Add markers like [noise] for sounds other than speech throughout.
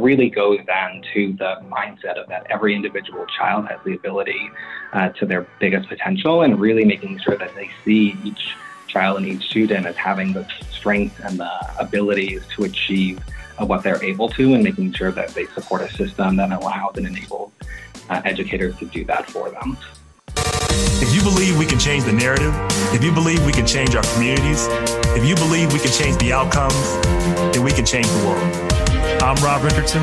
really goes down to the mindset of that every individual child has the ability uh, to their biggest potential and really making sure that they see each child and each student as having the strength and the abilities to achieve uh, what they're able to and making sure that they support a system that allows and enables uh, educators to do that for them. If you believe we can change the narrative, if you believe we can change our communities, if you believe we can change the outcomes, then we can change the world. I'm Rob Richardson.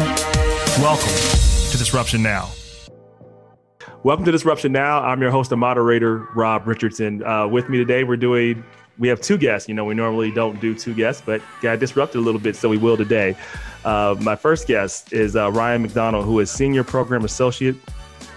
Welcome to Disruption Now. Welcome to Disruption Now. I'm your host and moderator, Rob Richardson. Uh, with me today, we're doing, we have two guests. You know, we normally don't do two guests, but got disrupted a little bit, so we will today. Uh, my first guest is uh, Ryan McDonald, who is Senior Program Associate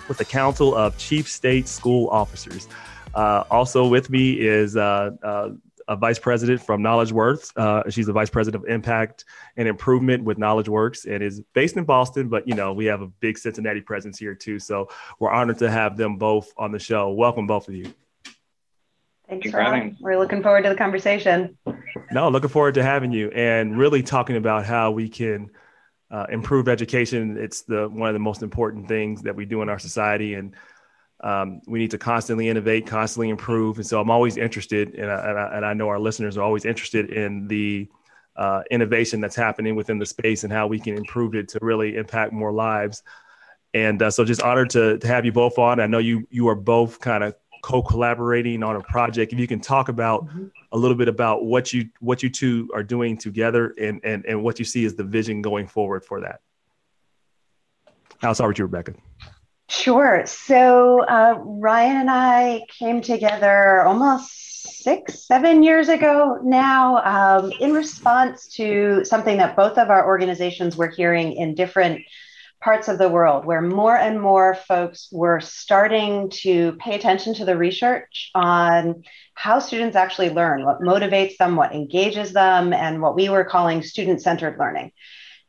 with the Council of Chief State School Officers. Uh, also with me is uh, uh, a vice president from KnowledgeWorks. Uh, she's the vice president of impact and improvement with KnowledgeWorks and is based in Boston, but you know we have a big Cincinnati presence here too. So we're honored to have them both on the show. Welcome, both of you. Thanks, for having. We're looking forward to the conversation. No, looking forward to having you and really talking about how we can uh, improve education. It's the one of the most important things that we do in our society, and um, we need to constantly innovate, constantly improve. And so I'm always interested, and I, and I, and I know our listeners are always interested in the uh, innovation that's happening within the space and how we can improve it to really impact more lives. And uh, so, just honored to, to have you both on. I know you you are both kind of co-collaborating on a project. If you can talk about mm-hmm. a little bit about what you what you two are doing together and and and what you see as the vision going forward for that. I'll start with you, Rebecca. Sure. So uh, Ryan and I came together almost six, seven years ago now um, in response to something that both of our organizations were hearing in different parts of the world where more and more folks were starting to pay attention to the research on how students actually learn, what motivates them, what engages them, and what we were calling student centered learning.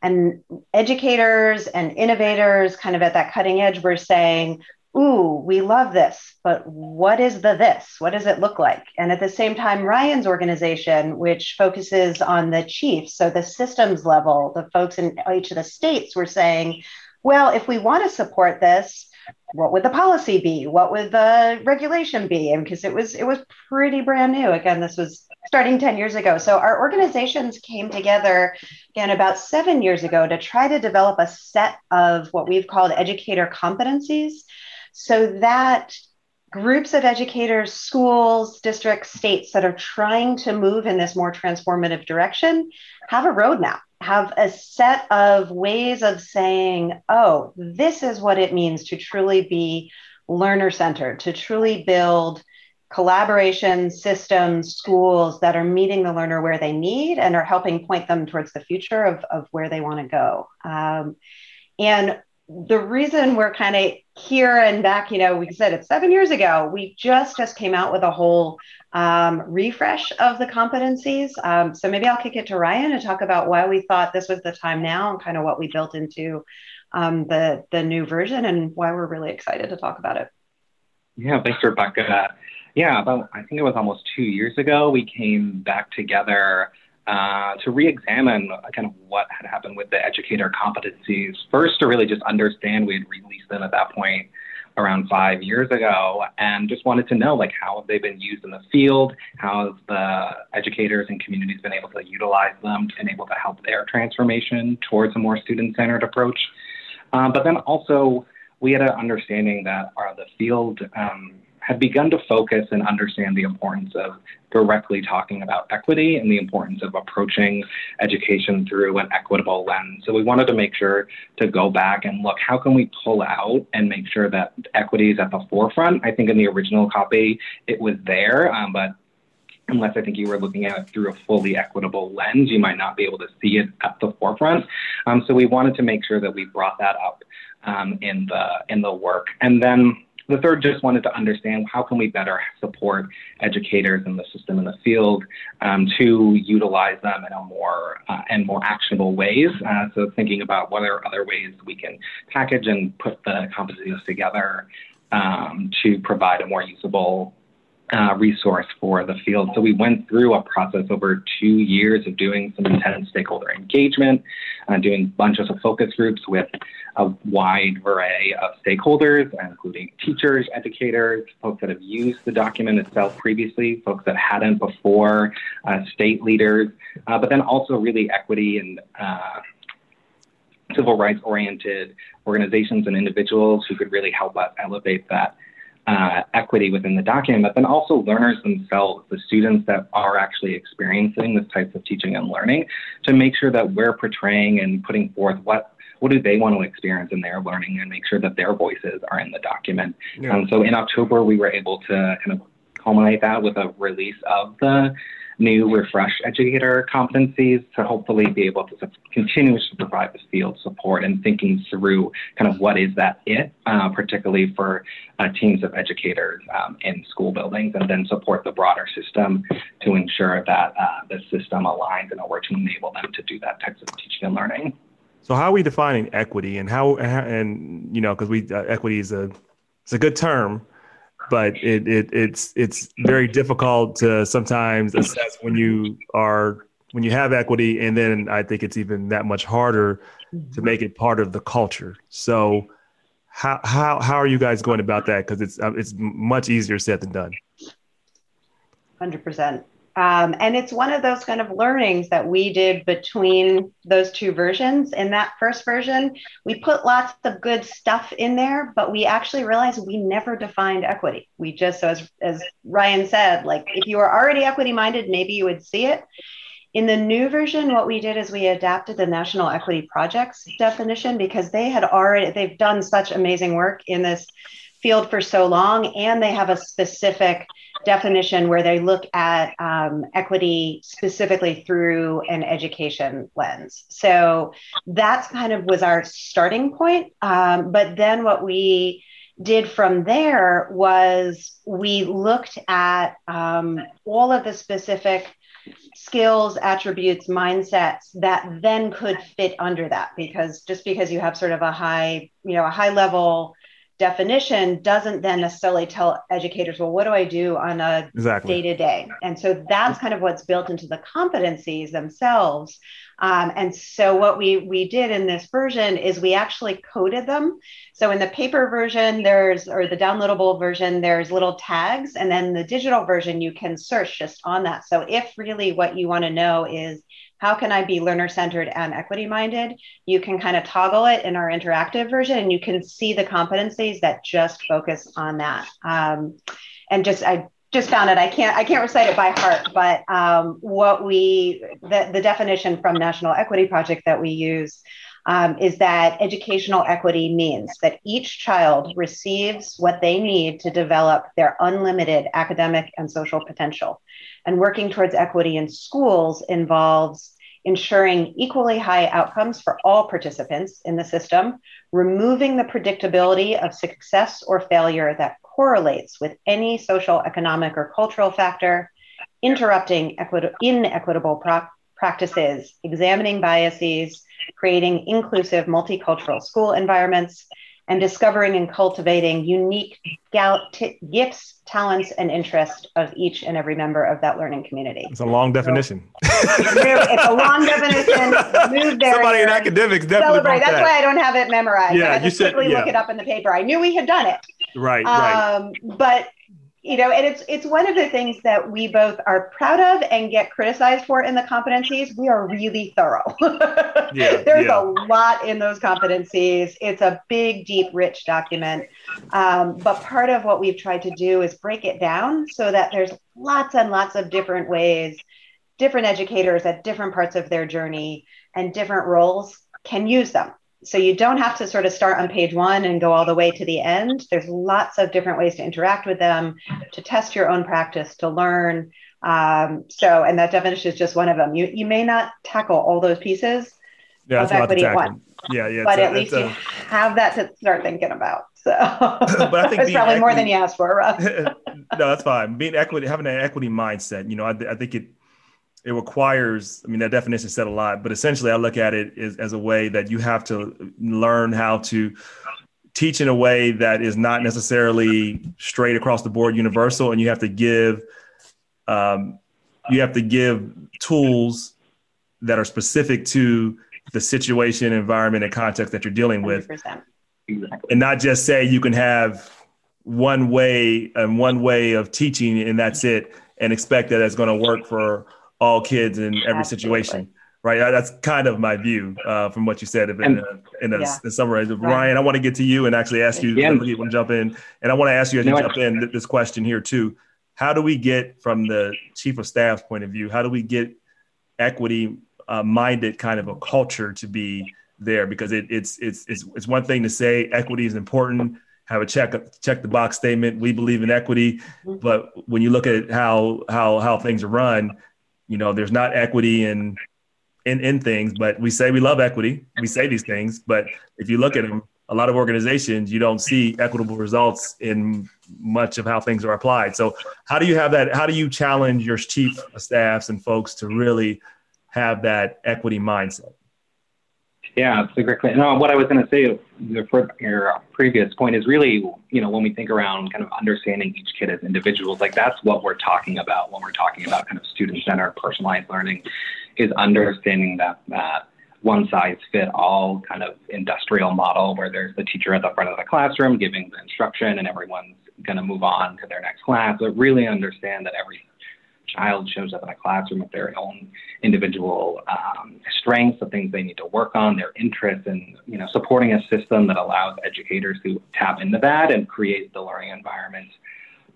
And educators and innovators, kind of at that cutting edge, were saying, Ooh, we love this, but what is the this? What does it look like? And at the same time, Ryan's organization, which focuses on the chiefs, so the systems level, the folks in each of the states were saying, well, if we want to support this, what would the policy be? What would the regulation be? And because it was it was pretty brand new. Again, this was starting 10 years ago. So our organizations came together again about seven years ago to try to develop a set of what we've called educator competencies so that groups of educators, schools, districts, states that are trying to move in this more transformative direction have a roadmap have a set of ways of saying, oh, this is what it means to truly be learner centered, to truly build collaboration systems, schools that are meeting the learner where they need and are helping point them towards the future of, of where they want to go. Um, and the reason we're kind of here and back, you know, we said it's seven years ago, we just just came out with a whole um, refresh of the competencies. Um, so maybe I'll kick it to Ryan to talk about why we thought this was the time now and kind of what we built into um, the the new version and why we're really excited to talk about it. Yeah, thanks, Rebecca. Yeah, about I think it was almost two years ago we came back together uh, to re-examine kind of what had happened with the educator competencies. First, to really just understand we had released them at that point around five years ago and just wanted to know like how have they been used in the field how have the educators and communities been able to utilize them and able to help their transformation towards a more student-centered approach uh, but then also we had an understanding that our, the field um, had begun to focus and understand the importance of directly talking about equity and the importance of approaching education through an equitable lens. So we wanted to make sure to go back and look how can we pull out and make sure that equity is at the forefront. I think in the original copy it was there, um, but unless I think you were looking at it through a fully equitable lens, you might not be able to see it at the forefront. Um, so we wanted to make sure that we brought that up um, in the in the work, and then the third just wanted to understand how can we better support educators in the system in the field um, to utilize them in a more uh, and more actionable ways. Uh, so thinking about what are other ways we can package and put the competencies together um, to provide a more usable uh, resource for the field. So we went through a process over two years of doing some intense stakeholder engagement, uh, doing bunches of focus groups with a wide array of stakeholders, including teachers, educators, folks that have used the document itself previously, folks that hadn't before, uh, state leaders, uh, but then also really equity and uh, civil rights oriented organizations and individuals who could really help us elevate that uh, equity within the document, but then also learners themselves, the students that are actually experiencing this type of teaching and learning, to make sure that we're portraying and putting forth what what do they want to experience in their learning and make sure that their voices are in the document. Yeah. Um, so in October, we were able to kind of culminate that with a release of the new refresh educator competencies to hopefully be able to continue to provide the field support and thinking through kind of what is that it, uh, particularly for uh, teams of educators um, in school buildings, and then support the broader system to ensure that uh, the system aligns in order to enable them to do that types of teaching and learning. So how are we defining equity and how, and, you know, because we, uh, equity is a, it's a good term, but it, it it's it's very difficult to sometimes assess when you are when you have equity and then i think it's even that much harder to mm-hmm. make it part of the culture. So how how how are you guys going about that? Because it's it's much easier said than done. 100% um, and it's one of those kind of learnings that we did between those two versions. In that first version, we put lots of good stuff in there, but we actually realized we never defined equity. We just, so as, as Ryan said, like if you were already equity minded, maybe you would see it. In the new version, what we did is we adapted the National Equity Projects definition because they had already, they've done such amazing work in this field for so long, and they have a specific definition where they look at um, equity specifically through an education lens. So that's kind of was our starting point. Um, but then what we did from there was we looked at um, all of the specific skills, attributes, mindsets that then could fit under that because just because you have sort of a high, you know, a high level definition doesn't then necessarily tell educators, well, what do I do on a day to day? And so that's kind of what's built into the competencies themselves. Um, and so what we we did in this version is we actually coded them. So in the paper version, there's or the downloadable version, there's little tags, and then the digital version you can search just on that. So if really what you want to know is how can I be learner centered and equity minded? You can kind of toggle it in our interactive version and you can see the competencies that just focus on that. Um, and just, I just found it. I can't, I can't recite it by heart, but um, what we, the, the definition from National Equity Project that we use um, is that educational equity means that each child receives what they need to develop their unlimited academic and social potential. And working towards equity in schools involves ensuring equally high outcomes for all participants in the system, removing the predictability of success or failure that correlates with any social, economic, or cultural factor, interrupting equit- inequitable pro- practices, examining biases, creating inclusive multicultural school environments, and discovering and cultivating unique gifts, talents, and interests of each and every member of that learning community. It's a long definition. [laughs] So, it's a long definition. [laughs] Move there. Somebody in academics definitely. Celebrate. That's that. why I don't have it memorized. Yeah, I you to quickly yeah. look it up in the paper. I knew we had done it. Right, right. Um, but you know and it's it's one of the things that we both are proud of and get criticized for in the competencies. We are really thorough. [laughs] Yeah, there's yeah. a lot in those competencies. It's a big deep rich document. Um, but part of what we've tried to do is break it down so that there's lots and lots of different ways different educators at different parts of their journey and different roles can use them so you don't have to sort of start on page one and go all the way to the end. There's lots of different ways to interact with them, to test your own practice, to learn. Um, so, and that definition is just one of them. You you may not tackle all those pieces yeah, of equity at once. Yeah, yeah. But a, at least a, you have that to start thinking about. So, [laughs] but I think it's probably equity, more than you asked for, Russ. [laughs] no, that's fine. Being equity, having an equity mindset, you know, I, I think it it requires i mean that definition said a lot but essentially i look at it as, as a way that you have to learn how to teach in a way that is not necessarily straight across the board universal, and you have to give um, you have to give tools that are specific to the situation, environment, and context that you're dealing with, 100%. and not just say you can have one way and one way of teaching and that's it, and expect that it's going to work for all kids in every Absolutely. situation right? That's kind of my view uh, from what you said in, and, a, in, a, yeah. in summary. Right. Ryan, I want to get to you and actually ask you, yeah. you want to jump in, and I want to ask you as you jump in this question here too. How do we get from the chief of staff's point of view? How do we get equity uh, minded kind of a culture to be there? Because it, it's it's it's it's one thing to say equity is important. Have a check check the box statement. We believe in equity, mm-hmm. but when you look at how how how things are run, you know, there's not equity in in, in things, but we say we love equity. We say these things, but if you look at them, a lot of organizations, you don't see equitable results in much of how things are applied. So how do you have that? How do you challenge your chief staffs and folks to really have that equity mindset? Yeah, it's a great question. No, what I was going to say for your previous point is really, you know, when we think around kind of understanding each kid as individuals, like that's what we're talking about when we're talking about kind of student-centered personalized learning is understanding that that one size fit all kind of industrial model where there's the teacher at the front of the classroom giving the instruction and everyone's going to move on to their next class, but really understand that every child shows up in a classroom with their own individual um, strengths, the things they need to work on, their interests, and you know, supporting a system that allows educators to tap into that and create the learning environment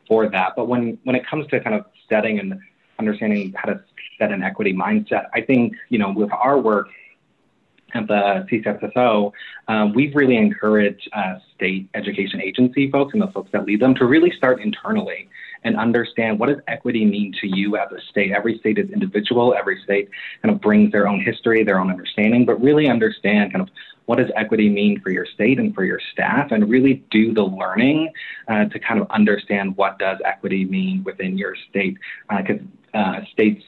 for that. But when when it comes to kind of setting and understanding how to set an equity mindset. I think, you know, with our work at the CCSSO, um, we've really encouraged uh, state education agency folks and the folks that lead them to really start internally and understand what does equity mean to you as a state. Every state is individual. Every state kind of brings their own history, their own understanding, but really understand kind of what does equity mean for your state and for your staff and really do the learning uh, to kind of understand what does equity mean within your state because uh, uh, states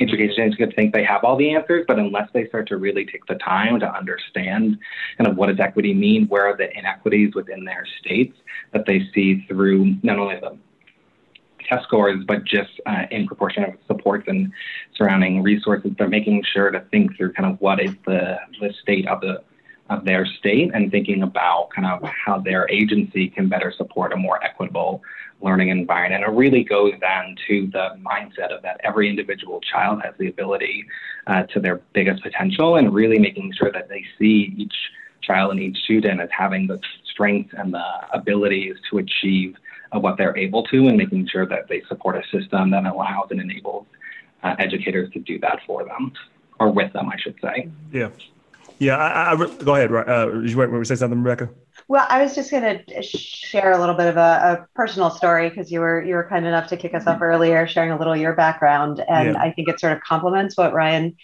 education is going to think they have all the answers, but unless they start to really take the time to understand kind of what does equity mean, where are the inequities within their states that they see through not only the test scores, but just uh, in proportion of supports and surrounding resources, they're making sure to think through kind of what is the, the state of the of their state and thinking about kind of how their agency can better support a more equitable learning environment. And it really goes down to the mindset of that every individual child has the ability uh, to their biggest potential and really making sure that they see each child and each student as having the strengths and the abilities to achieve uh, what they're able to and making sure that they support a system that allows and enables uh, educators to do that for them or with them, I should say. Yeah. Yeah, I, I, go ahead. Uh, you want to say something, Rebecca? Well, I was just going to share a little bit of a, a personal story because you were you were kind enough to kick us off earlier, sharing a little your background, and yeah. I think it sort of complements what Ryan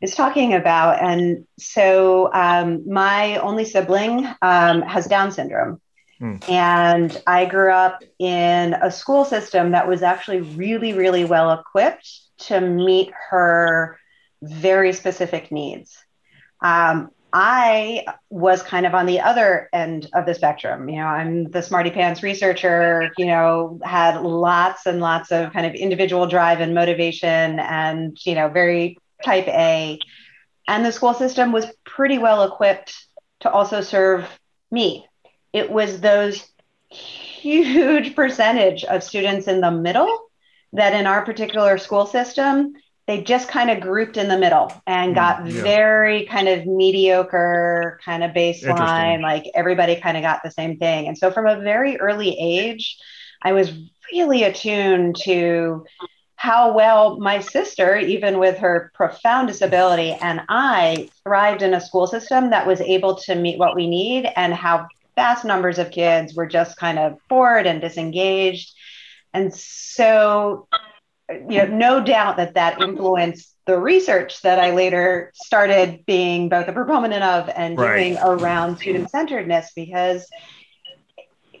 is talking about. And so, um, my only sibling um, has Down syndrome, mm. and I grew up in a school system that was actually really, really well equipped to meet her very specific needs. Um, I was kind of on the other end of the spectrum. You know, I'm the smarty pants researcher, you know, had lots and lots of kind of individual drive and motivation and, you know, very type A. And the school system was pretty well equipped to also serve me. It was those huge percentage of students in the middle that in our particular school system they just kind of grouped in the middle and got mm, yeah. very kind of mediocre kind of baseline like everybody kind of got the same thing and so from a very early age i was really attuned to how well my sister even with her profound disability and i thrived in a school system that was able to meet what we need and how vast numbers of kids were just kind of bored and disengaged and so you know, no doubt that that influenced the research that I later started being both a proponent of and doing right. around student centeredness because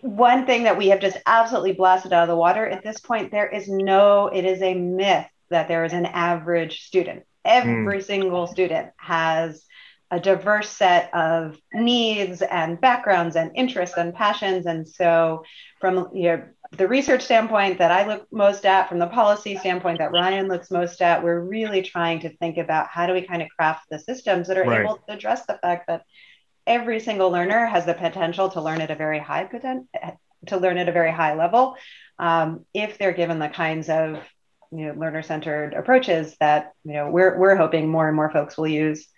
one thing that we have just absolutely blasted out of the water at this point there is no it is a myth that there is an average student every mm. single student has a diverse set of needs and backgrounds and interests and passions. And so, from you know, the research standpoint that I look most at, from the policy standpoint that Ryan looks most at, we're really trying to think about how do we kind of craft the systems that are right. able to address the fact that every single learner has the potential to learn at a very high to learn at a very high level um, if they're given the kinds of you know learner centered approaches that you know we're we're hoping more and more folks will use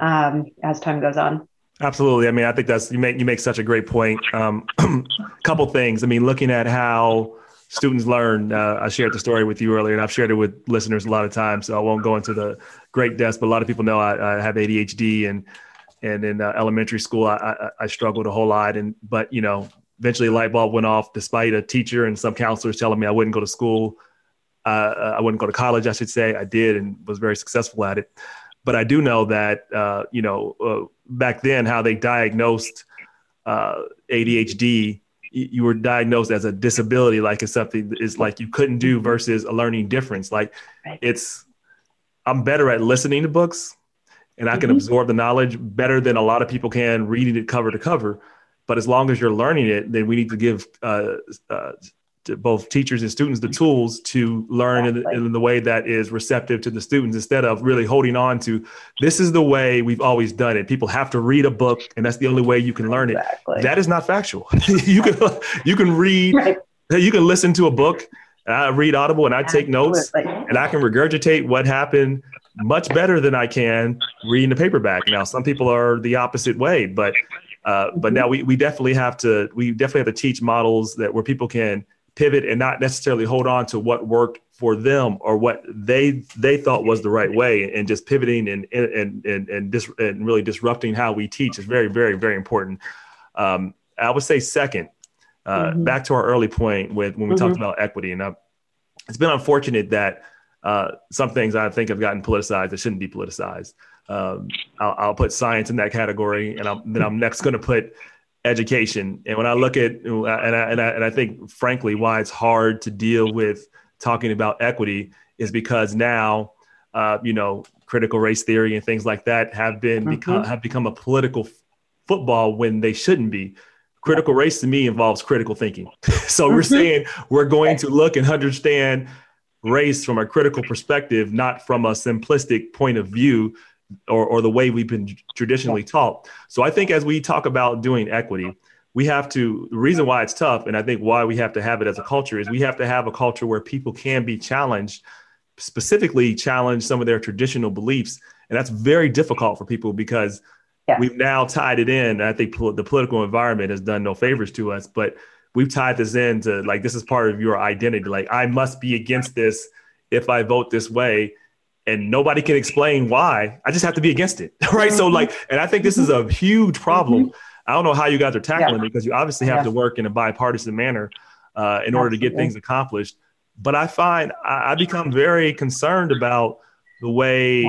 um, as time goes on. Absolutely. I mean, I think that's you make you make such a great point. Um, [clears throat] couple things. I mean, looking at how students learn. Uh, I shared the story with you earlier, and I've shared it with listeners a lot of times. So I won't go into the great depths, but a lot of people know I, I have ADHD, and and in uh, elementary school I, I, I struggled a whole lot. And but you know, eventually, a light bulb went off, despite a teacher and some counselors telling me I wouldn't go to school. Uh, I wouldn't go to college, I should say. I did and was very successful at it. But I do know that, uh, you know, uh, back then, how they diagnosed uh, ADHD, you were diagnosed as a disability, like it's something is like you couldn't do mm-hmm. versus a learning difference. Like right. it's, I'm better at listening to books and I can mm-hmm. absorb the knowledge better than a lot of people can reading it cover to cover. But as long as you're learning it, then we need to give uh, uh, both teachers and students the tools to learn in, in, the way that is receptive to the students instead of really holding on to this is the way we've always done it. People have to read a book and that's the only way you can learn exactly. it that is not factual. [laughs] You can you can read [laughs] right. you can listen to a book i read audible and i take notes and i can regurgitate what happened much better than i can reading the paperback. Now some people are the opposite way but uh, but now we, we definitely have to we definitely have to teach models that where people can pivot and not necessarily hold on to what worked for them or what they they thought was the right way and just pivoting and and and and, dis, and really disrupting how we teach is very very very important um, i would say second uh, mm-hmm. back to our early point with when we mm-hmm. talked about equity and I've, it's been unfortunate that uh, some things i think have gotten politicized that shouldn't be politicized um, I'll, I'll, put science in that category and I'm, then i'm next going to put education. And when I look at and I, and I, and I think frankly why it's hard to deal with talking about equity is because now uh, you know critical race theory and things like that have been mm-hmm. become have become a political f- football when they shouldn't be. Critical race to me involves critical thinking. [laughs] so we're mm-hmm. saying we're going to look and understand race from a critical perspective, not from a simplistic point of view or, or the way we've been traditionally taught. So I think as we talk about doing equity, we have to the reason why it's tough and i think why we have to have it as a culture is we have to have a culture where people can be challenged specifically challenge some of their traditional beliefs. And that's very difficult for people because yeah. we've now tied it in. I think the political environment has done no favors to us but we've tied this in to like this is part of your identity. Like i must be against this if i vote this way and nobody can explain why. I just have to be against it, [laughs] right? Mm-hmm. So like, and I think this is a huge problem. Mm-hmm. I don't know how you guys are tackling yeah. it because you obviously have yeah. to work in a bipartisan manner uh, in order to get things accomplished. But I find I, I become very concerned about the way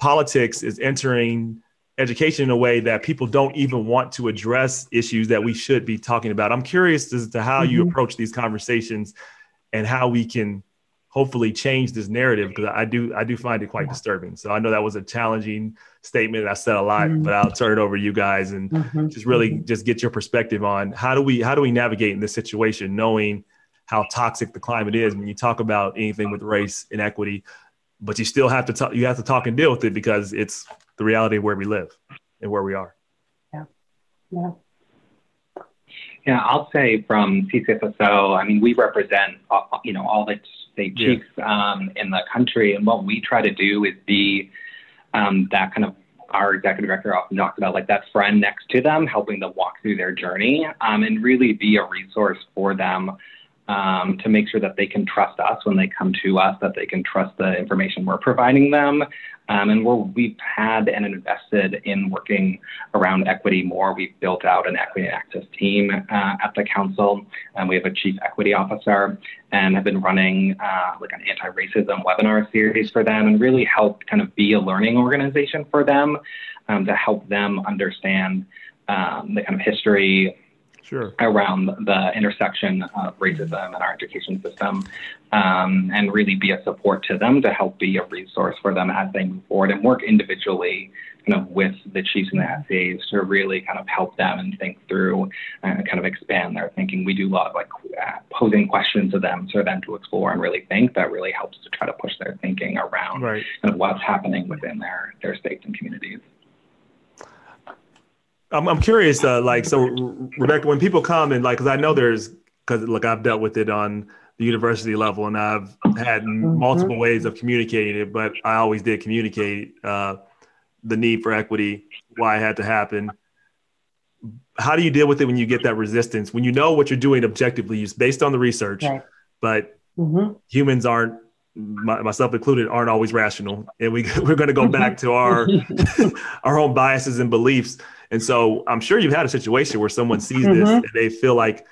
politics is entering education in a way that people don't even want to address issues that we should be talking about. I'm curious as to how mm-hmm. you approach these conversations and how we can hopefully change this narrative because I do I do find it quite disturbing. So I know that was a challenging statement. I said a lot, mm-hmm. but I'll turn it over to you guys and mm-hmm. just really mm-hmm. just get your perspective on how do we how do we navigate in this situation, knowing how toxic the climate is when you talk about anything with race and equity, but you still have to talk you have to talk and deal with it because it's the reality of where we live and where we are. Yeah. Yeah. Yeah, I'll say from CCSSO, I mean, we represent, uh, you know, all the state chiefs yeah. um, in the country. And what we try to do is be um, that kind of our executive director often talks about like that friend next to them, helping them walk through their journey um, and really be a resource for them um, to make sure that they can trust us when they come to us, that they can trust the information we're providing them. Um, and we have had and invested in working around equity more. We've built out an equity and access team uh, at the council, and we have a chief equity officer, and have been running uh, like an anti-racism webinar series for them, and really help kind of be a learning organization for them um, to help them understand um, the kind of history sure. around the intersection of racism and our education system um, and really be a support to them to help be a resource for them as they move forward and work individually kind of with the chiefs and the SAs to really kind of help them and think through and kind of expand their thinking. We do a lot of like uh, posing questions to them for them to explore and really think that really helps to try to push their thinking around right. kind of what's happening within their, their states and communities. I'm, I'm curious, uh, like, so Rebecca, when people come and like, cause I know there's, cause look, I've dealt with it on the university level and I've had mm-hmm. multiple ways of communicating it, but I always did communicate uh, the need for equity, why it had to happen. How do you deal with it when you get that resistance? When you know what you're doing objectively, based on the research, right. but mm-hmm. humans aren't myself included, aren't always rational, and we [laughs] we're going to go back to our [laughs] [laughs] our own biases and beliefs. And so I'm sure you've had a situation where someone sees mm-hmm. this and they feel like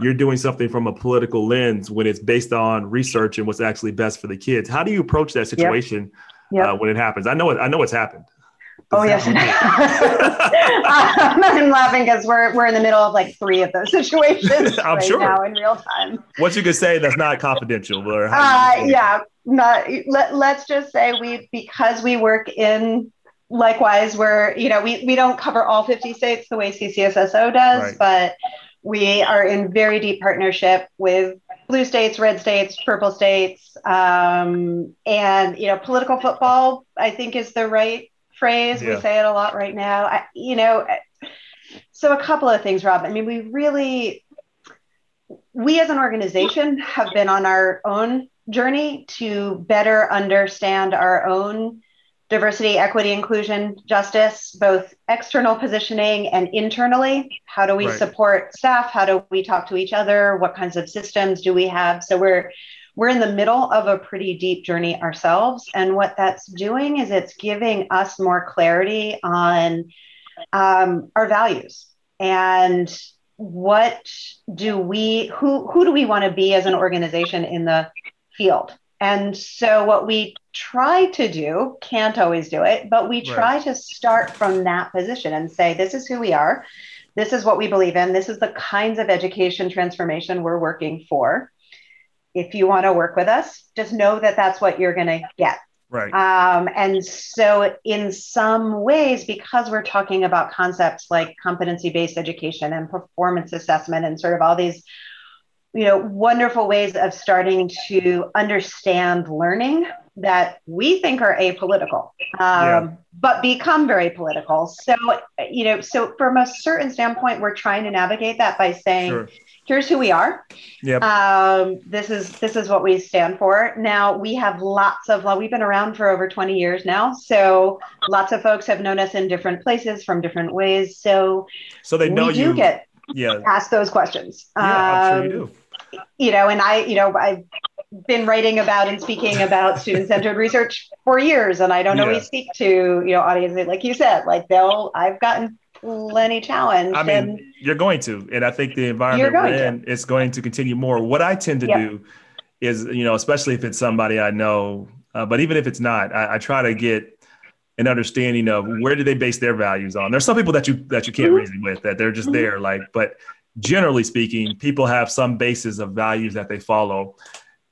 you're doing something from a political lens when it's based on research and what's actually best for the kids. How do you approach that situation yep. Yep. Uh, when it happens? I know it. I know it's happened. Oh yes, [laughs] I'm laughing because we're we're in the middle of like three of those [laughs] situations [laughs] I'm right sure. now in real time. What you could say that's not confidential, or uh, yeah, not. Let, let's just say we because we work in likewise we're you know we we don't cover all 50 states the way CCSSO does, right. but we are in very deep partnership with blue states, red states, purple states, um, and you know political football. I think is the right phrase. Yeah. We say it a lot right now. I, you know, so a couple of things, Rob. I mean, we really, we as an organization have been on our own journey to better understand our own diversity, equity, inclusion, justice, both external positioning and internally. How do we right. support staff? How do we talk to each other? What kinds of systems do we have? So we're we're in the middle of a pretty deep journey ourselves. And what that's doing is it's giving us more clarity on um, our values and what do we, who, who do we want to be as an organization in the field? And so, what we try to do, can't always do it, but we try right. to start from that position and say, this is who we are. This is what we believe in. This is the kinds of education transformation we're working for if you want to work with us, just know that that's what you're going to get. Right. Um, and so, in some ways, because we're talking about concepts like competency based education and performance assessment and sort of all these, you know, wonderful ways of starting to understand learning that we think are apolitical, um, yeah. but become very political. So, you know, so from a certain standpoint, we're trying to navigate that by saying, sure here's who we are. Yep. Um, this is this is what we stand for. Now we have lots of well, we've been around for over 20 years now, so lots of folks have known us in different places from different ways. So so they know you get yeah ask those questions. Yeah, I'm sure you um, do. You know, and I you know I've been writing about and speaking about student-centered research for years and i don't yeah. always speak to you know audiences like you said like they'll i've gotten plenty challenged. I mean, you're going to, and I think the environment we're in to. is going to continue more. What I tend to yep. do is, you know, especially if it's somebody I know, uh, but even if it's not, I, I, try to get an understanding of where do they base their values on. There's some people that you that you can't mm-hmm. reason with that they're just mm-hmm. there, like, but generally speaking, people have some basis of values that they follow.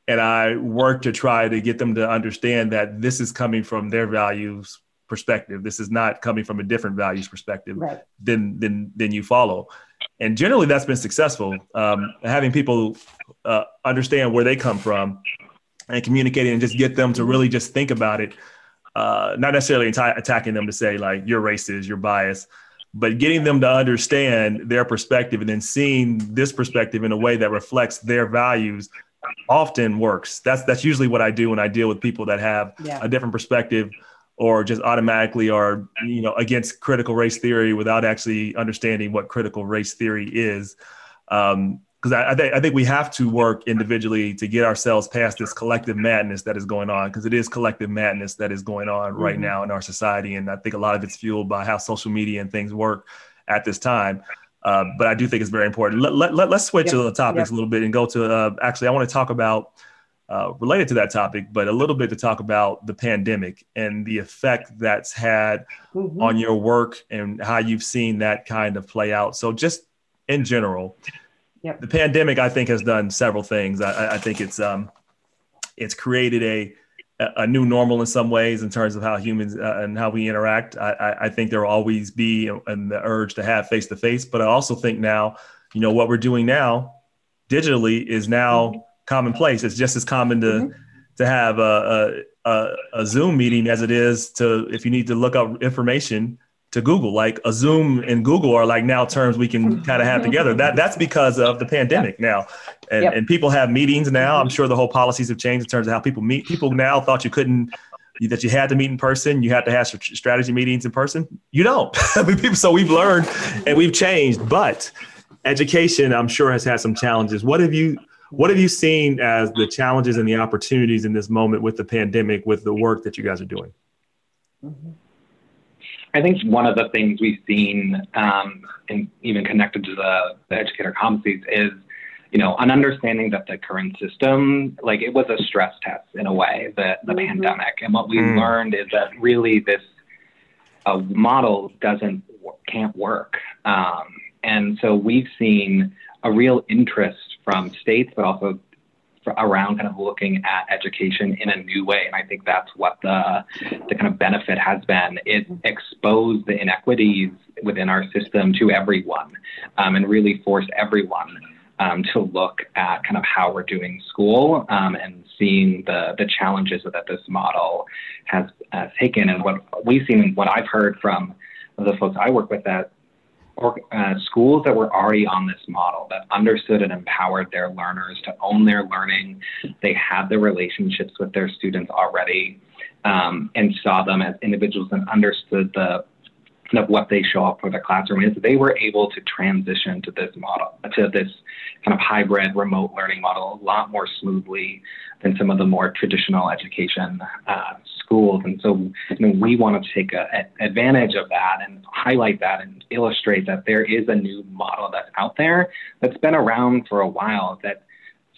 And I work to try to get them to understand that this is coming from their values perspective. This is not coming from a different values perspective right. than than than you follow. And generally, that's been successful. Um, having people uh, understand where they come from and communicating, and just get them to really just think about it. Uh, not necessarily attacking them to say like you're racist, you're biased, but getting them to understand their perspective and then seeing this perspective in a way that reflects their values often works. That's that's usually what I do when I deal with people that have yeah. a different perspective or just automatically are you know against critical race theory without actually understanding what critical race theory is because um, I, I, th- I think we have to work individually to get ourselves past this collective madness that is going on because it is collective madness that is going on right mm-hmm. now in our society and i think a lot of it's fueled by how social media and things work at this time uh, but i do think it's very important let, let, let, us switch yep. to the topics yep. a little bit and go to uh, actually i want to talk about uh, related to that topic, but a little bit to talk about the pandemic and the effect that's had mm-hmm. on your work and how you've seen that kind of play out. So, just in general, yep. the pandemic I think has done several things. I, I think it's um, it's created a a new normal in some ways in terms of how humans uh, and how we interact. I, I, think there will always be and the urge to have face to face, but I also think now, you know, what we're doing now digitally is now mm-hmm. Commonplace. It's just as common to mm-hmm. to have a, a, a Zoom meeting as it is to if you need to look up information to Google. Like a Zoom and Google are like now terms we can kind of have together. That that's because of the pandemic now, and, yep. and people have meetings now. I'm sure the whole policies have changed in terms of how people meet. People now thought you couldn't that you had to meet in person. You had to have strategy meetings in person. You don't. [laughs] I mean, people. So we've learned and we've changed, but education, I'm sure, has had some challenges. What have you what have you seen as the challenges and the opportunities in this moment with the pandemic, with the work that you guys are doing? Mm-hmm. I think one of the things we've seen, um, and even connected to the, the educator competencies, is you know an understanding that the current system, like it was a stress test in a way, the the mm-hmm. pandemic, and what we mm. learned is that really this uh, model doesn't can't work. Um, and so we've seen a real interest from states, but also around kind of looking at education in a new way. And I think that's what the, the kind of benefit has been. It exposed the inequities within our system to everyone um, and really forced everyone um, to look at kind of how we're doing school um, and seeing the, the challenges that this model has uh, taken. And what we've seen, and what I've heard from the folks I work with that or, uh, schools that were already on this model that understood and empowered their learners to own their learning. They had the relationships with their students already um, and saw them as individuals and understood the of what they show up for the classroom is they were able to transition to this model to this kind of hybrid remote learning model a lot more smoothly than some of the more traditional education uh, schools. And so you know, we want to take a, a advantage of that and highlight that and illustrate that there is a new model that's out there that's been around for a while that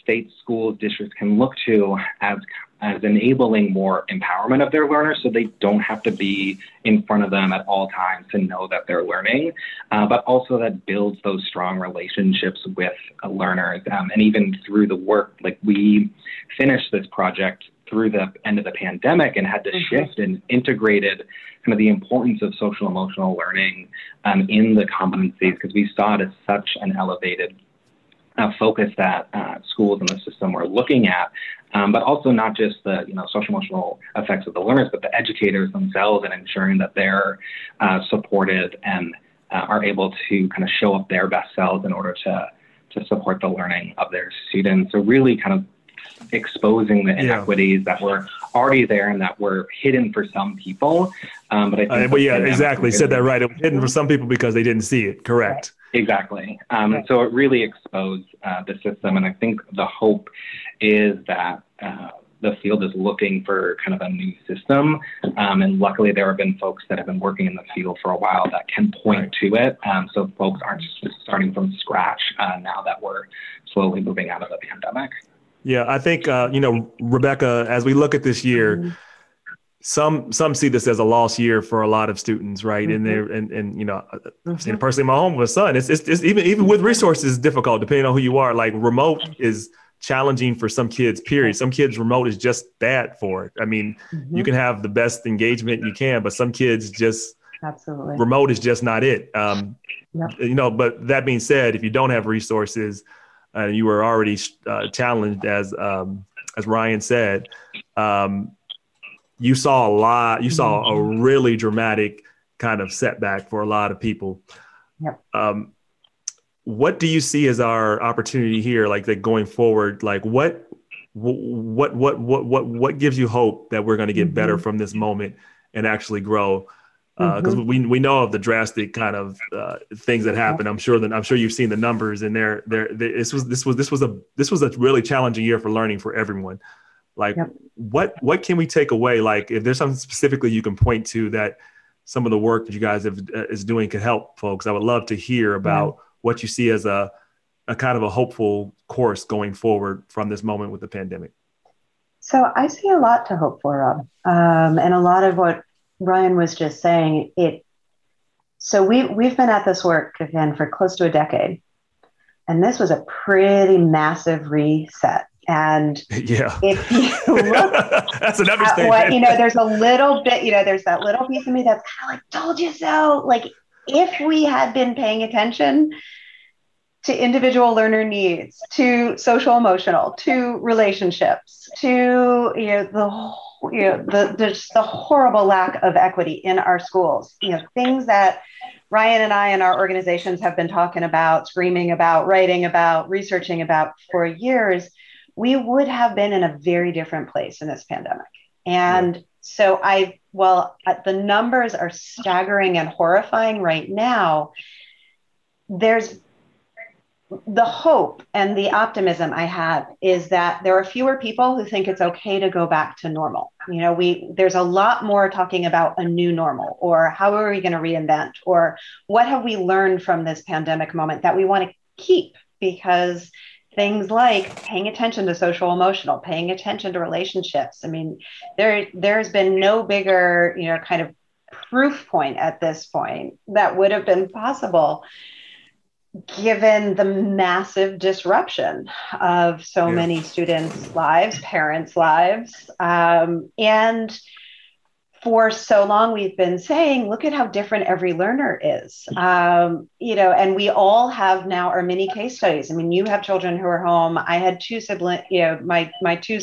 state schools districts can look to as as enabling more empowerment of their learners so they don't have to be in front of them at all times to know that they're learning, uh, but also that builds those strong relationships with learners. Um, and even through the work, like we finished this project through the end of the pandemic and had to mm-hmm. shift and integrated kind of the importance of social emotional learning um, in the competencies because we saw it as such an elevated uh, focus that uh, schools in the system were looking at, um, but also not just the you know social emotional effects of the learners, but the educators themselves and ensuring that they're uh, supported and uh, are able to kind of show up their best selves in order to to support the learning of their students. So really kind of exposing the inequities yeah. that were already there and that were hidden for some people. Um, but I think, uh, but yeah, exactly. Said that right. It was hidden for some people because they didn't see it. Correct. Exactly. Um, and so it really exposed uh, the system. And I think the hope is that uh, the field is looking for kind of a new system. Um, and luckily, there have been folks that have been working in the field for a while that can point to it. Um, so folks aren't starting from scratch uh, now that we're slowly moving out of the pandemic. Yeah, I think uh, you know, Rebecca. As we look at this year, mm-hmm. some some see this as a lost year for a lot of students, right? Mm-hmm. And they and and you know, mm-hmm. I've seen it personally in my home with a son. It's, it's, it's even even with resources, it's difficult depending on who you are. Like remote is challenging for some kids. Period. Some kids remote is just bad for it. I mean, mm-hmm. you can have the best engagement you can, but some kids just absolutely remote is just not it. Um, yep. You know, but that being said, if you don't have resources and you were already uh, challenged, as um, as Ryan said, um, you saw a lot. You saw a really dramatic kind of setback for a lot of people. Yep. Um, what do you see as our opportunity here, like that going forward? Like what, what, what, what, what, what gives you hope that we're going to get mm-hmm. better from this moment and actually grow? Because uh, mm-hmm. we we know of the drastic kind of uh, things that happen. I'm sure that I'm sure you've seen the numbers, and there there this was this was this was a this was a really challenging year for learning for everyone. Like, yep. what what can we take away? Like, if there's something specifically you can point to that some of the work that you guys have, uh, is doing can help folks, I would love to hear about yeah. what you see as a a kind of a hopeful course going forward from this moment with the pandemic. So I see a lot to hope for, Rob, um, and a lot of what Ryan was just saying, it. So we we've been at this work again for close to a decade, And this was a pretty massive reset. And [laughs] yeah, if you [laughs] look that's another thing. What, you know, there's a little bit, you know, there's that little piece of me that's kind of like, told you so. Like, if we had been paying attention to individual learner needs, to social emotional, to relationships, to you know the you know the just the horrible lack of equity in our schools, you know things that Ryan and I and our organizations have been talking about, screaming about, writing about, researching about for years, we would have been in a very different place in this pandemic. And yeah. so I, well, uh, the numbers are staggering and horrifying right now. There's the hope and the optimism I have is that there are fewer people who think it's okay to go back to normal. You know, we there's a lot more talking about a new normal or how are we going to reinvent or what have we learned from this pandemic moment that we want to keep because things like paying attention to social emotional, paying attention to relationships. I mean, there there's been no bigger, you know, kind of proof point at this point that would have been possible given the massive disruption of so yeah. many students' lives, parents' lives. Um, and for so long, we've been saying, look at how different every learner is. Um, you know, and we all have now our mini case studies. I mean, you have children who are home. I had two siblings, you know, my, my two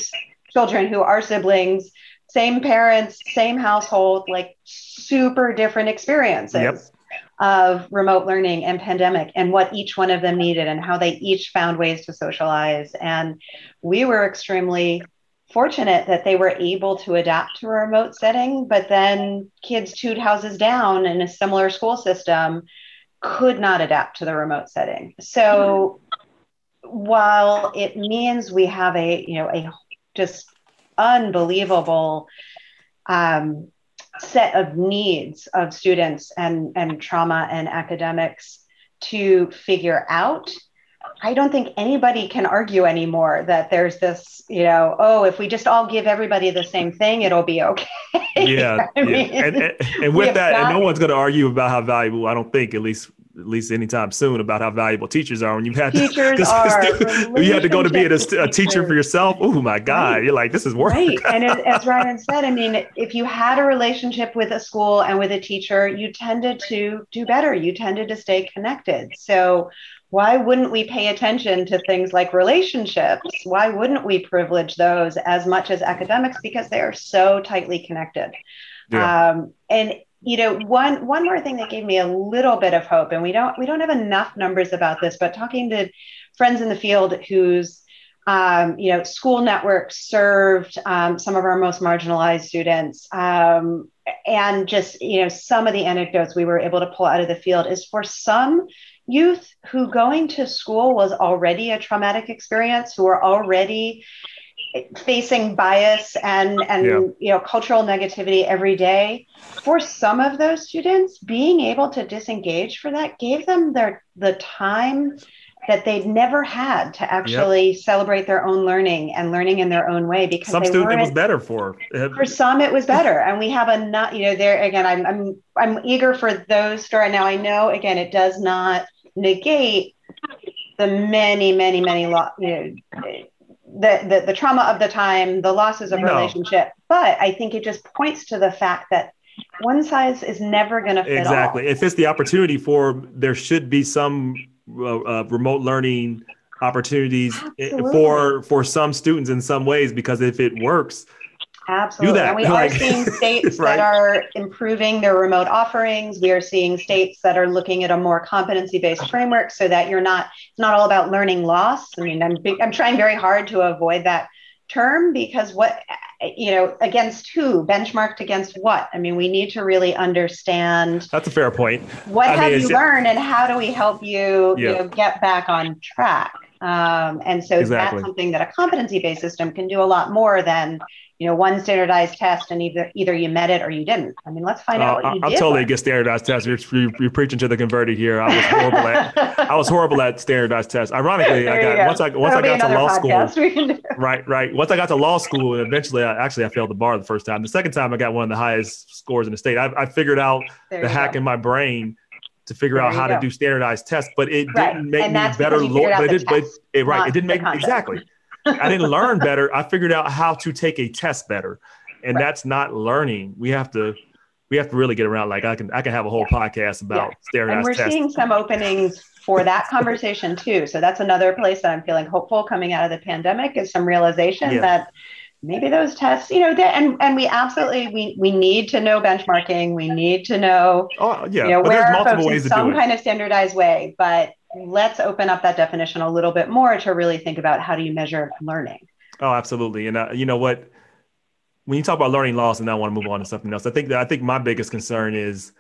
children who are siblings, same parents, same household, like super different experiences. Yep of remote learning and pandemic and what each one of them needed and how they each found ways to socialize. And we were extremely fortunate that they were able to adapt to a remote setting, but then kids two houses down in a similar school system could not adapt to the remote setting. So while it means we have a, you know, a just unbelievable um, set of needs of students and, and trauma and academics to figure out I don't think anybody can argue anymore that there's this, you know, oh, if we just all give everybody the same thing, it'll be okay. [laughs] Yeah. Mean, and, and, and, with that, got, and no one's going to argue about how valuable, I don't think, at least at least anytime soon about how valuable teachers are when you've had teachers [laughs] to, are [laughs] you had to go to be a, a teacher for yourself oh my god right. you're like this is work. Right. [laughs] And as ryan said i mean if you had a relationship with a school and with a teacher you tended to do better. You tended to stay connected. So why wouldn't we pay attention to things like relationships? Why wouldn't we privilege those as much as academics? Because they are so tightly connected. Yeah. um, and you know one one more thing that gave me a little bit of hope and we don't we don't have enough numbers about this but talking to friends in the field whose um, you know school networks served um, some of our most marginalized students um, and just you know some of the anecdotes we were able to pull out of the field is for some youth who going to school was already a traumatic experience who are already facing bias and and yeah. you know cultural negativity every day for some of those students being able to disengage for that gave them their the time that they'd never had to actually yep. celebrate their own learning and learning in their own way because some students it was better for for some it was better and we have a not you know there again I'm I'm I'm eager for those stories now I know again it does not negate the many many many lo- you know the, the, the trauma of the time, the losses of no. relationship. But I think it just points to the fact that one size is never going to fit exactly. All. If it's the opportunity for, there should be some uh, uh, remote learning opportunities Absolutely. for for some students in some ways because if it works Absolutely. And we [laughs] like, are seeing [laughs] states right? that are improving their remote offerings. We are seeing states that are looking at a more competency based uh-huh. framework so that you're not, it's not all about learning loss. I mean, I'm, I'm trying very hard to avoid that term because what, you know, against who, benchmarked against what? I mean, we need to really understand. That's a fair point. What I have mean, you learned and how do we help you, yeah. you know, get back on track? Um, and so exactly. that's something that a competency based system can do a lot more than you know, one standardized test and either either you met it or you didn't. I mean, let's find uh, out I'm did. totally against standardized tests. You're, you're, you're, preaching to the converted here. I was horrible at [laughs] I was horrible at standardized tests. Ironically, I got go. once I once That'll I got to law school. [laughs] Right, right. Once I got to law school, and eventually, I, actually, I failed the bar the first time. The second time, I got one of the highest scores in the state. I, I figured out there the hack go. in my brain to figure there out how go. to do standardized tests, but it right. didn't make me better. Lo- but it, but it, right, it didn't make me exactly. I didn't learn better. I figured out how to take a test better, and right. that's not learning. We have to we have to really get around. Like I can I can have a whole yeah. podcast about yeah. standardized. And we're testing. seeing some openings for that conversation too. So that's another place that I'm feeling hopeful coming out of the pandemic is some realization yeah. that maybe those tests, you know, that, and and we absolutely we we need to know benchmarking. We need to know, oh yeah, you know, where are folks in some kind of standardized way. But let's open up that definition a little bit more to really think about how do you measure learning. Oh, absolutely. And uh, you know what? When you talk about learning loss, and I want to move on to something else, I think that I think my biggest concern is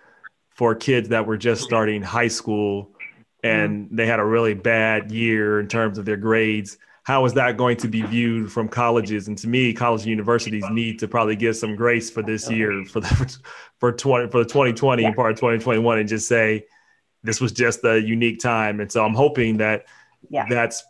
for kids that were just starting high school and mm-hmm. they had a really bad year in terms of their grades how is that going to be viewed from colleges? And to me, college and universities need to probably give some grace for this year, for the [laughs] for twenty for the twenty twenty and part of twenty twenty one, and just say this was just a unique time. And so I'm hoping that yeah. that's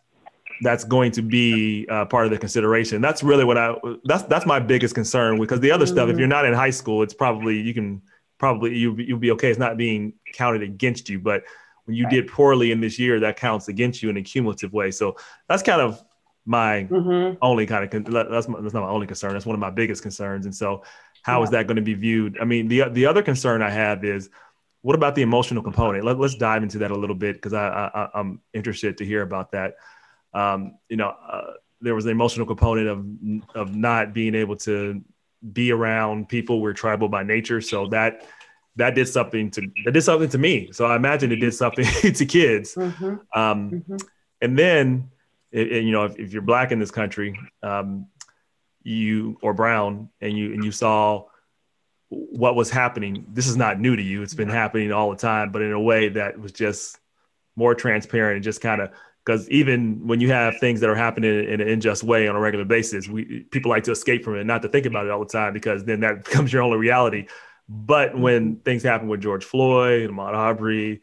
that's going to be uh, part of the consideration. That's really what I that's that's my biggest concern because the other mm-hmm. stuff, if mm-hmm. you're not in high school, it's probably you can probably you you'll be okay. It's not being counted against you, but when you right. did poorly in this year, that counts against you in a cumulative way. So that's kind of my mm-hmm. only kind of that's, my, that's not my only concern. That's one of my biggest concerns. And so, how yeah. is that going to be viewed? I mean, the the other concern I have is what about the emotional component? Let, us dive into that a little bit because I, I am interested to hear about that. Um, you know, uh, there was an emotional component of of not being able to be around people. We're tribal by nature, so that that did something to that did something to me. So I imagine it did something [laughs] to kids. Mm-hmm. Um, mm-hmm. And then, it, it, you know, if, if, you're black in this country, um, you or brown, and you and you saw what was happening. This is not new to you. It's been happening all the time, but in a way that was just more transparent and just kind of because even when you have things that are happening in an unjust way on a regular basis, we people like to escape from it, not to think about it all the time because then that [laughs] becomes your only reality. But when mm-hmm. things happen with George Floyd, Ahmaud Arbery,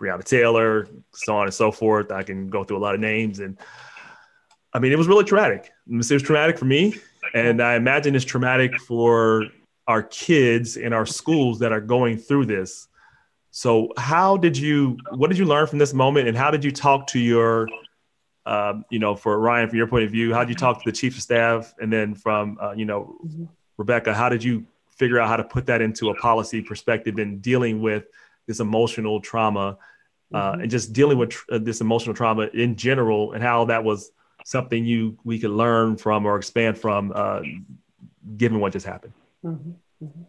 Breonna Taylor, so on and so forth, I can go through a lot of names. And I mean, it was really traumatic. It was traumatic for me. And I imagine it's traumatic for our kids in our schools that are going through this. So, how did you, what did you learn from this moment? And how did you talk to your, um, you know, for Ryan, from your point of view, how did you talk to the chief of staff? And then from, uh, you know, mm-hmm. Rebecca, how did you figure out how to put that into a policy perspective and dealing with this emotional trauma uh, mm-hmm. and just dealing with tr- uh, this emotional trauma in general and how that was something you we could learn from or expand from uh, given what just happened mm-hmm. Mm-hmm.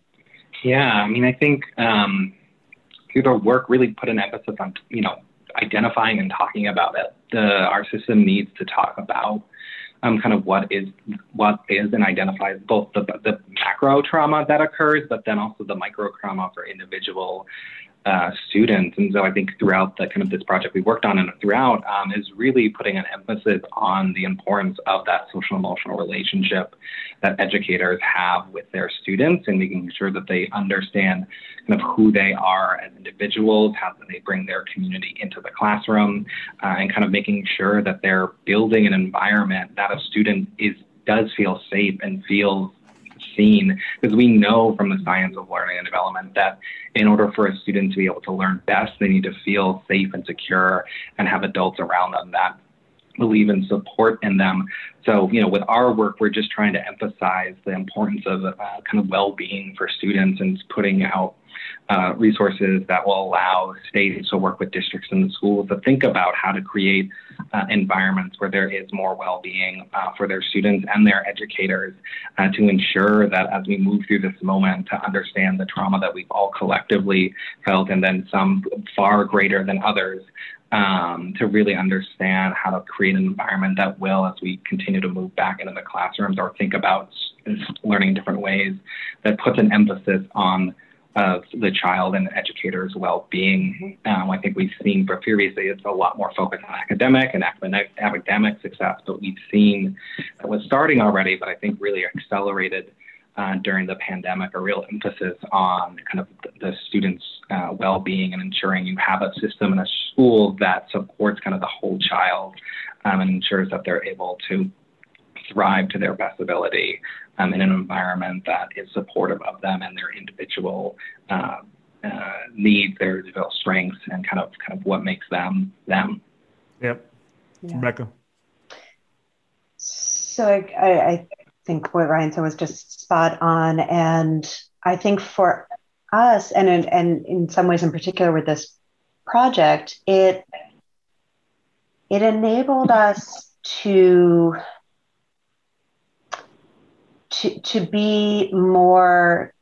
yeah i mean i think um, your work really put an emphasis on you know identifying and talking about it the, our system needs to talk about um, kind of what is what is and identifies both the, the macro trauma that occurs, but then also the micro trauma for individual uh, students. And so I think throughout the kind of this project we worked on and throughout um, is really putting an emphasis on the importance of that social emotional relationship that educators have with their students and making sure that they understand kind of who they are as individuals, how they bring their community into the classroom, uh, and kind of making sure that they're building an environment that a student is does feel safe and feels seen because we know from the science of learning and development that in order for a student to be able to learn best, they need to feel safe and secure and have adults around them that believe and support in them. So, you know, with our work, we're just trying to emphasize the importance of uh, kind of well-being for students and putting out uh, resources that will allow states to work with districts and the schools to think about how to create uh, environments where there is more well-being uh, for their students and their educators uh, to ensure that as we move through this moment to understand the trauma that we've all collectively felt and then some far greater than others um, to really understand how to create an environment that will, as we continue to move back into the classrooms or think about learning in different ways, that puts an emphasis on of the child and the educator's well-being. Mm-hmm. Um, I think we've seen previously it's a lot more focused on academic and academic, academic success, but we've seen that was starting already, but I think really accelerated uh, during the pandemic, a real emphasis on kind of the, students' uh, well-being and ensuring you have a system and a school that supports kind of the whole child um, and ensures that they're able to thrive to their best ability um, in an environment that is supportive of them and their individual uh, uh, needs, their individual strengths, and kind of kind of what makes them them. Yep. Yeah. Rebecca. So I, I think what Ryan said was just spot on, and I think for us, and in, and in some ways in particular with this project, it it enabled us to to to be more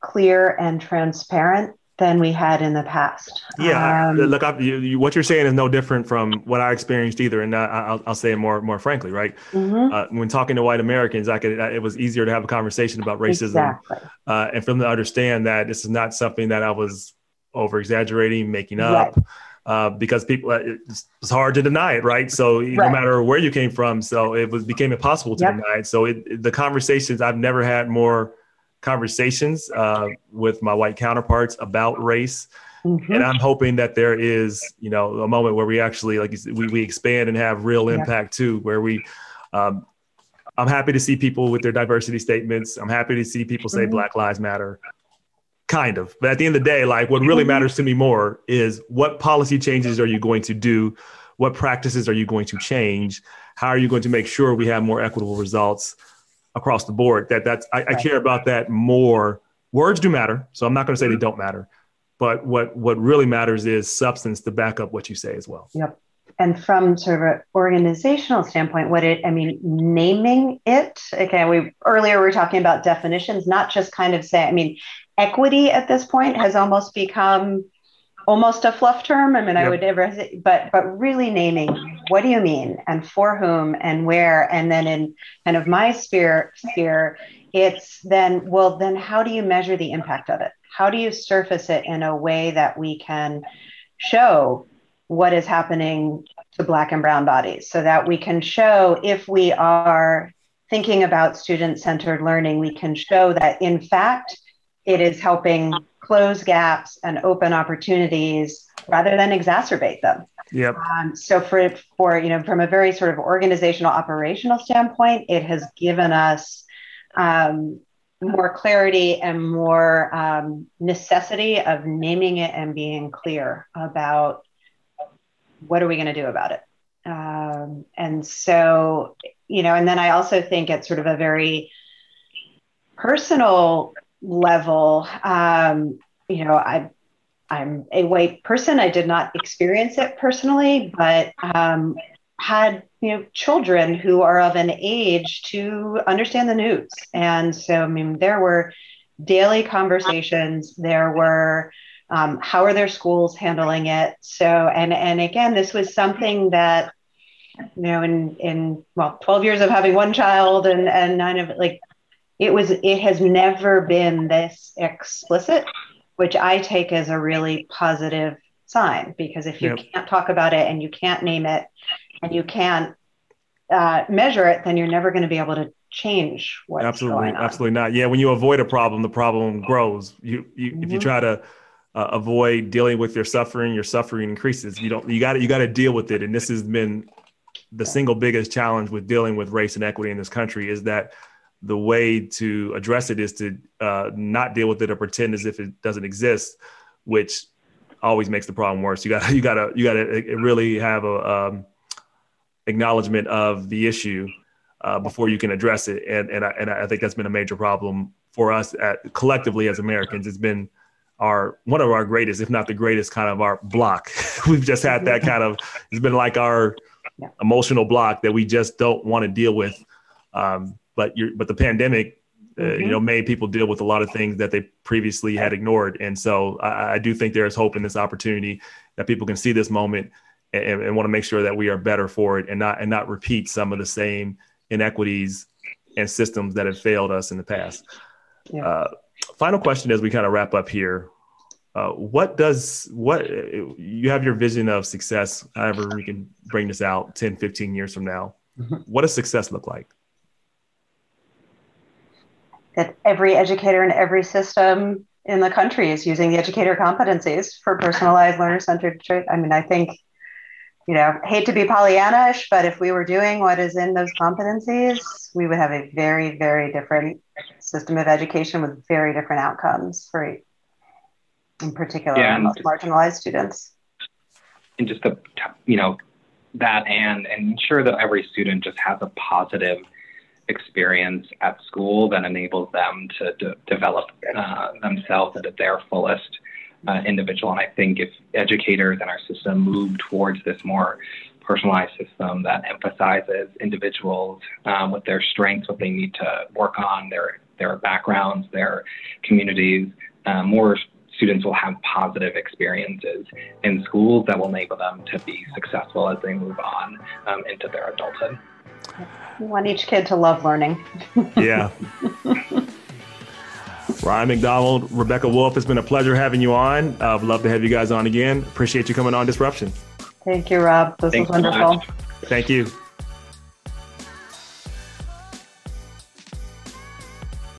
clear and transparent than we had in the past. Yeah, um, look, I, you, you, what you're saying is no different from what I experienced either, and I, will I'll say it more more frankly, right? Mm-hmm. Uh, when talking to white Americans, I could it was easier to have a conversation about racism, exactly. uh, and for them to understand that this is not something that I was over exaggerating, making up. Right. Uh, because people, uh, it's, it's, hard to deny it, right? So right. no matter where you came from, so it was became impossible to yep. deny it. So it, the conversations I've never had more conversations uh, with my white counterparts about race. Mm-hmm. And I'm hoping that there is, you know, a moment where we actually, like said, we, we expand and have real impact yeah. too, where we, um, I'm happy to see people with their diversity statements. I'm happy to see people say mm-hmm. Black Lives Matter, kind of. But at the end of the day, like what really mm-hmm. matters to me more is what policy changes are you going to do? What practices are you going to change? How are you going to make sure we have more equitable results? Across the board. That that's I, I care about that more. Words do matter, so I'm not going to say they mm-hmm. don't matter, but what what really matters is substance to back up what you say as well. Yep. And from sort of an organizational standpoint, what it, I mean, naming it, okay, we earlier we were talking about definitions, not just kind of say, I mean, equity at this point has almost become almost a fluff term. I mean, yep. I would never, but but really naming what do you mean and for whom and where, and then in kind of my sphere sphere, it's then well then how do you measure the impact of it? How do you surface it in a way that we can show what is happening to Black and Brown bodies, so that we can show if we are thinking about student centered learning, we can show that in fact it is helping close gaps and open opportunities rather than exacerbate them. Yep. Um, so for for you know from a very sort of organizational operational standpoint, it has given us um, more clarity and more um, necessity of naming it and being clear about what are we going to do about it. Um, and so you know, and then I also think it's sort of a very personal level, um, you know, I, I'm a white person. I did not experience it personally, but um, had you know children who are of an age to understand the news, and so I mean there were daily conversations. There were um, how are their schools handling it? So and and again, this was something that you know in in well 12 years of having one child and and nine of like it was it has never been this explicit which i take as a really positive sign because if you yep. can't talk about it and you can't name it and you can't uh, measure it then you're never going to be able to change what's absolutely going on. absolutely not yeah when you avoid a problem the problem grows you, you mm-hmm. if you mm-hmm. try to uh, avoid dealing with your suffering your suffering increases you don't you got to you got to deal with it and this has been the single biggest challenge with dealing with race and equity in this country is that the way to address it is to uh, not deal with it or pretend as if it doesn't exist, which always makes the problem worse. You got [laughs] you got to you got to really have a um, acknowledgement of the issue uh, before you can address it, and and I, and I think that's been a major problem for us at, collectively as Americans. It's been our one of our greatest, if not the greatest, kind of our block. [laughs] We've just had that kind of. It's been like our emotional block that we just don't want to deal with. Um, but you but the pandemic uh, mm-hmm. you know made people deal with a lot of things that they previously had ignored and so I, I, do think there is hope in this opportunity that people can see this moment and, and want to make sure that we are better for it and not and not repeat some of the same inequities and systems that have failed us in the past yeah. uh, final question as we kind of wrap up here uh, what does what you have your vision of success however we can bring this out 10 15 years from now mm-hmm. what does success look like that every educator in every system in the country is using the educator competencies for personalized learner centered I mean, I think, you know, hate to be Pollyannish, but if we were doing what is in those competencies, we would have a very, very different system of education with very different outcomes for in particular yeah, most marginalized students. And just the, you know, that and, and ensure that every student just has a positive experience at school that enables them to de- develop uh, themselves into their fullest uh, individual. And I think if educators and our system move towards this more personalized system that emphasizes individuals um, with their strengths, what they need to work on, their their backgrounds, their communities, uh, more students will have positive experiences in schools that will enable them to be successful as they move on um, into their adulthood. We want each kid to love learning. [laughs] yeah. Ryan McDonald, Rebecca Wolfe, it's been a pleasure having you on. I'd uh, love to have you guys on again. Appreciate you coming on Disruption. Thank you, Rob. This Thanks was wonderful. Thank you.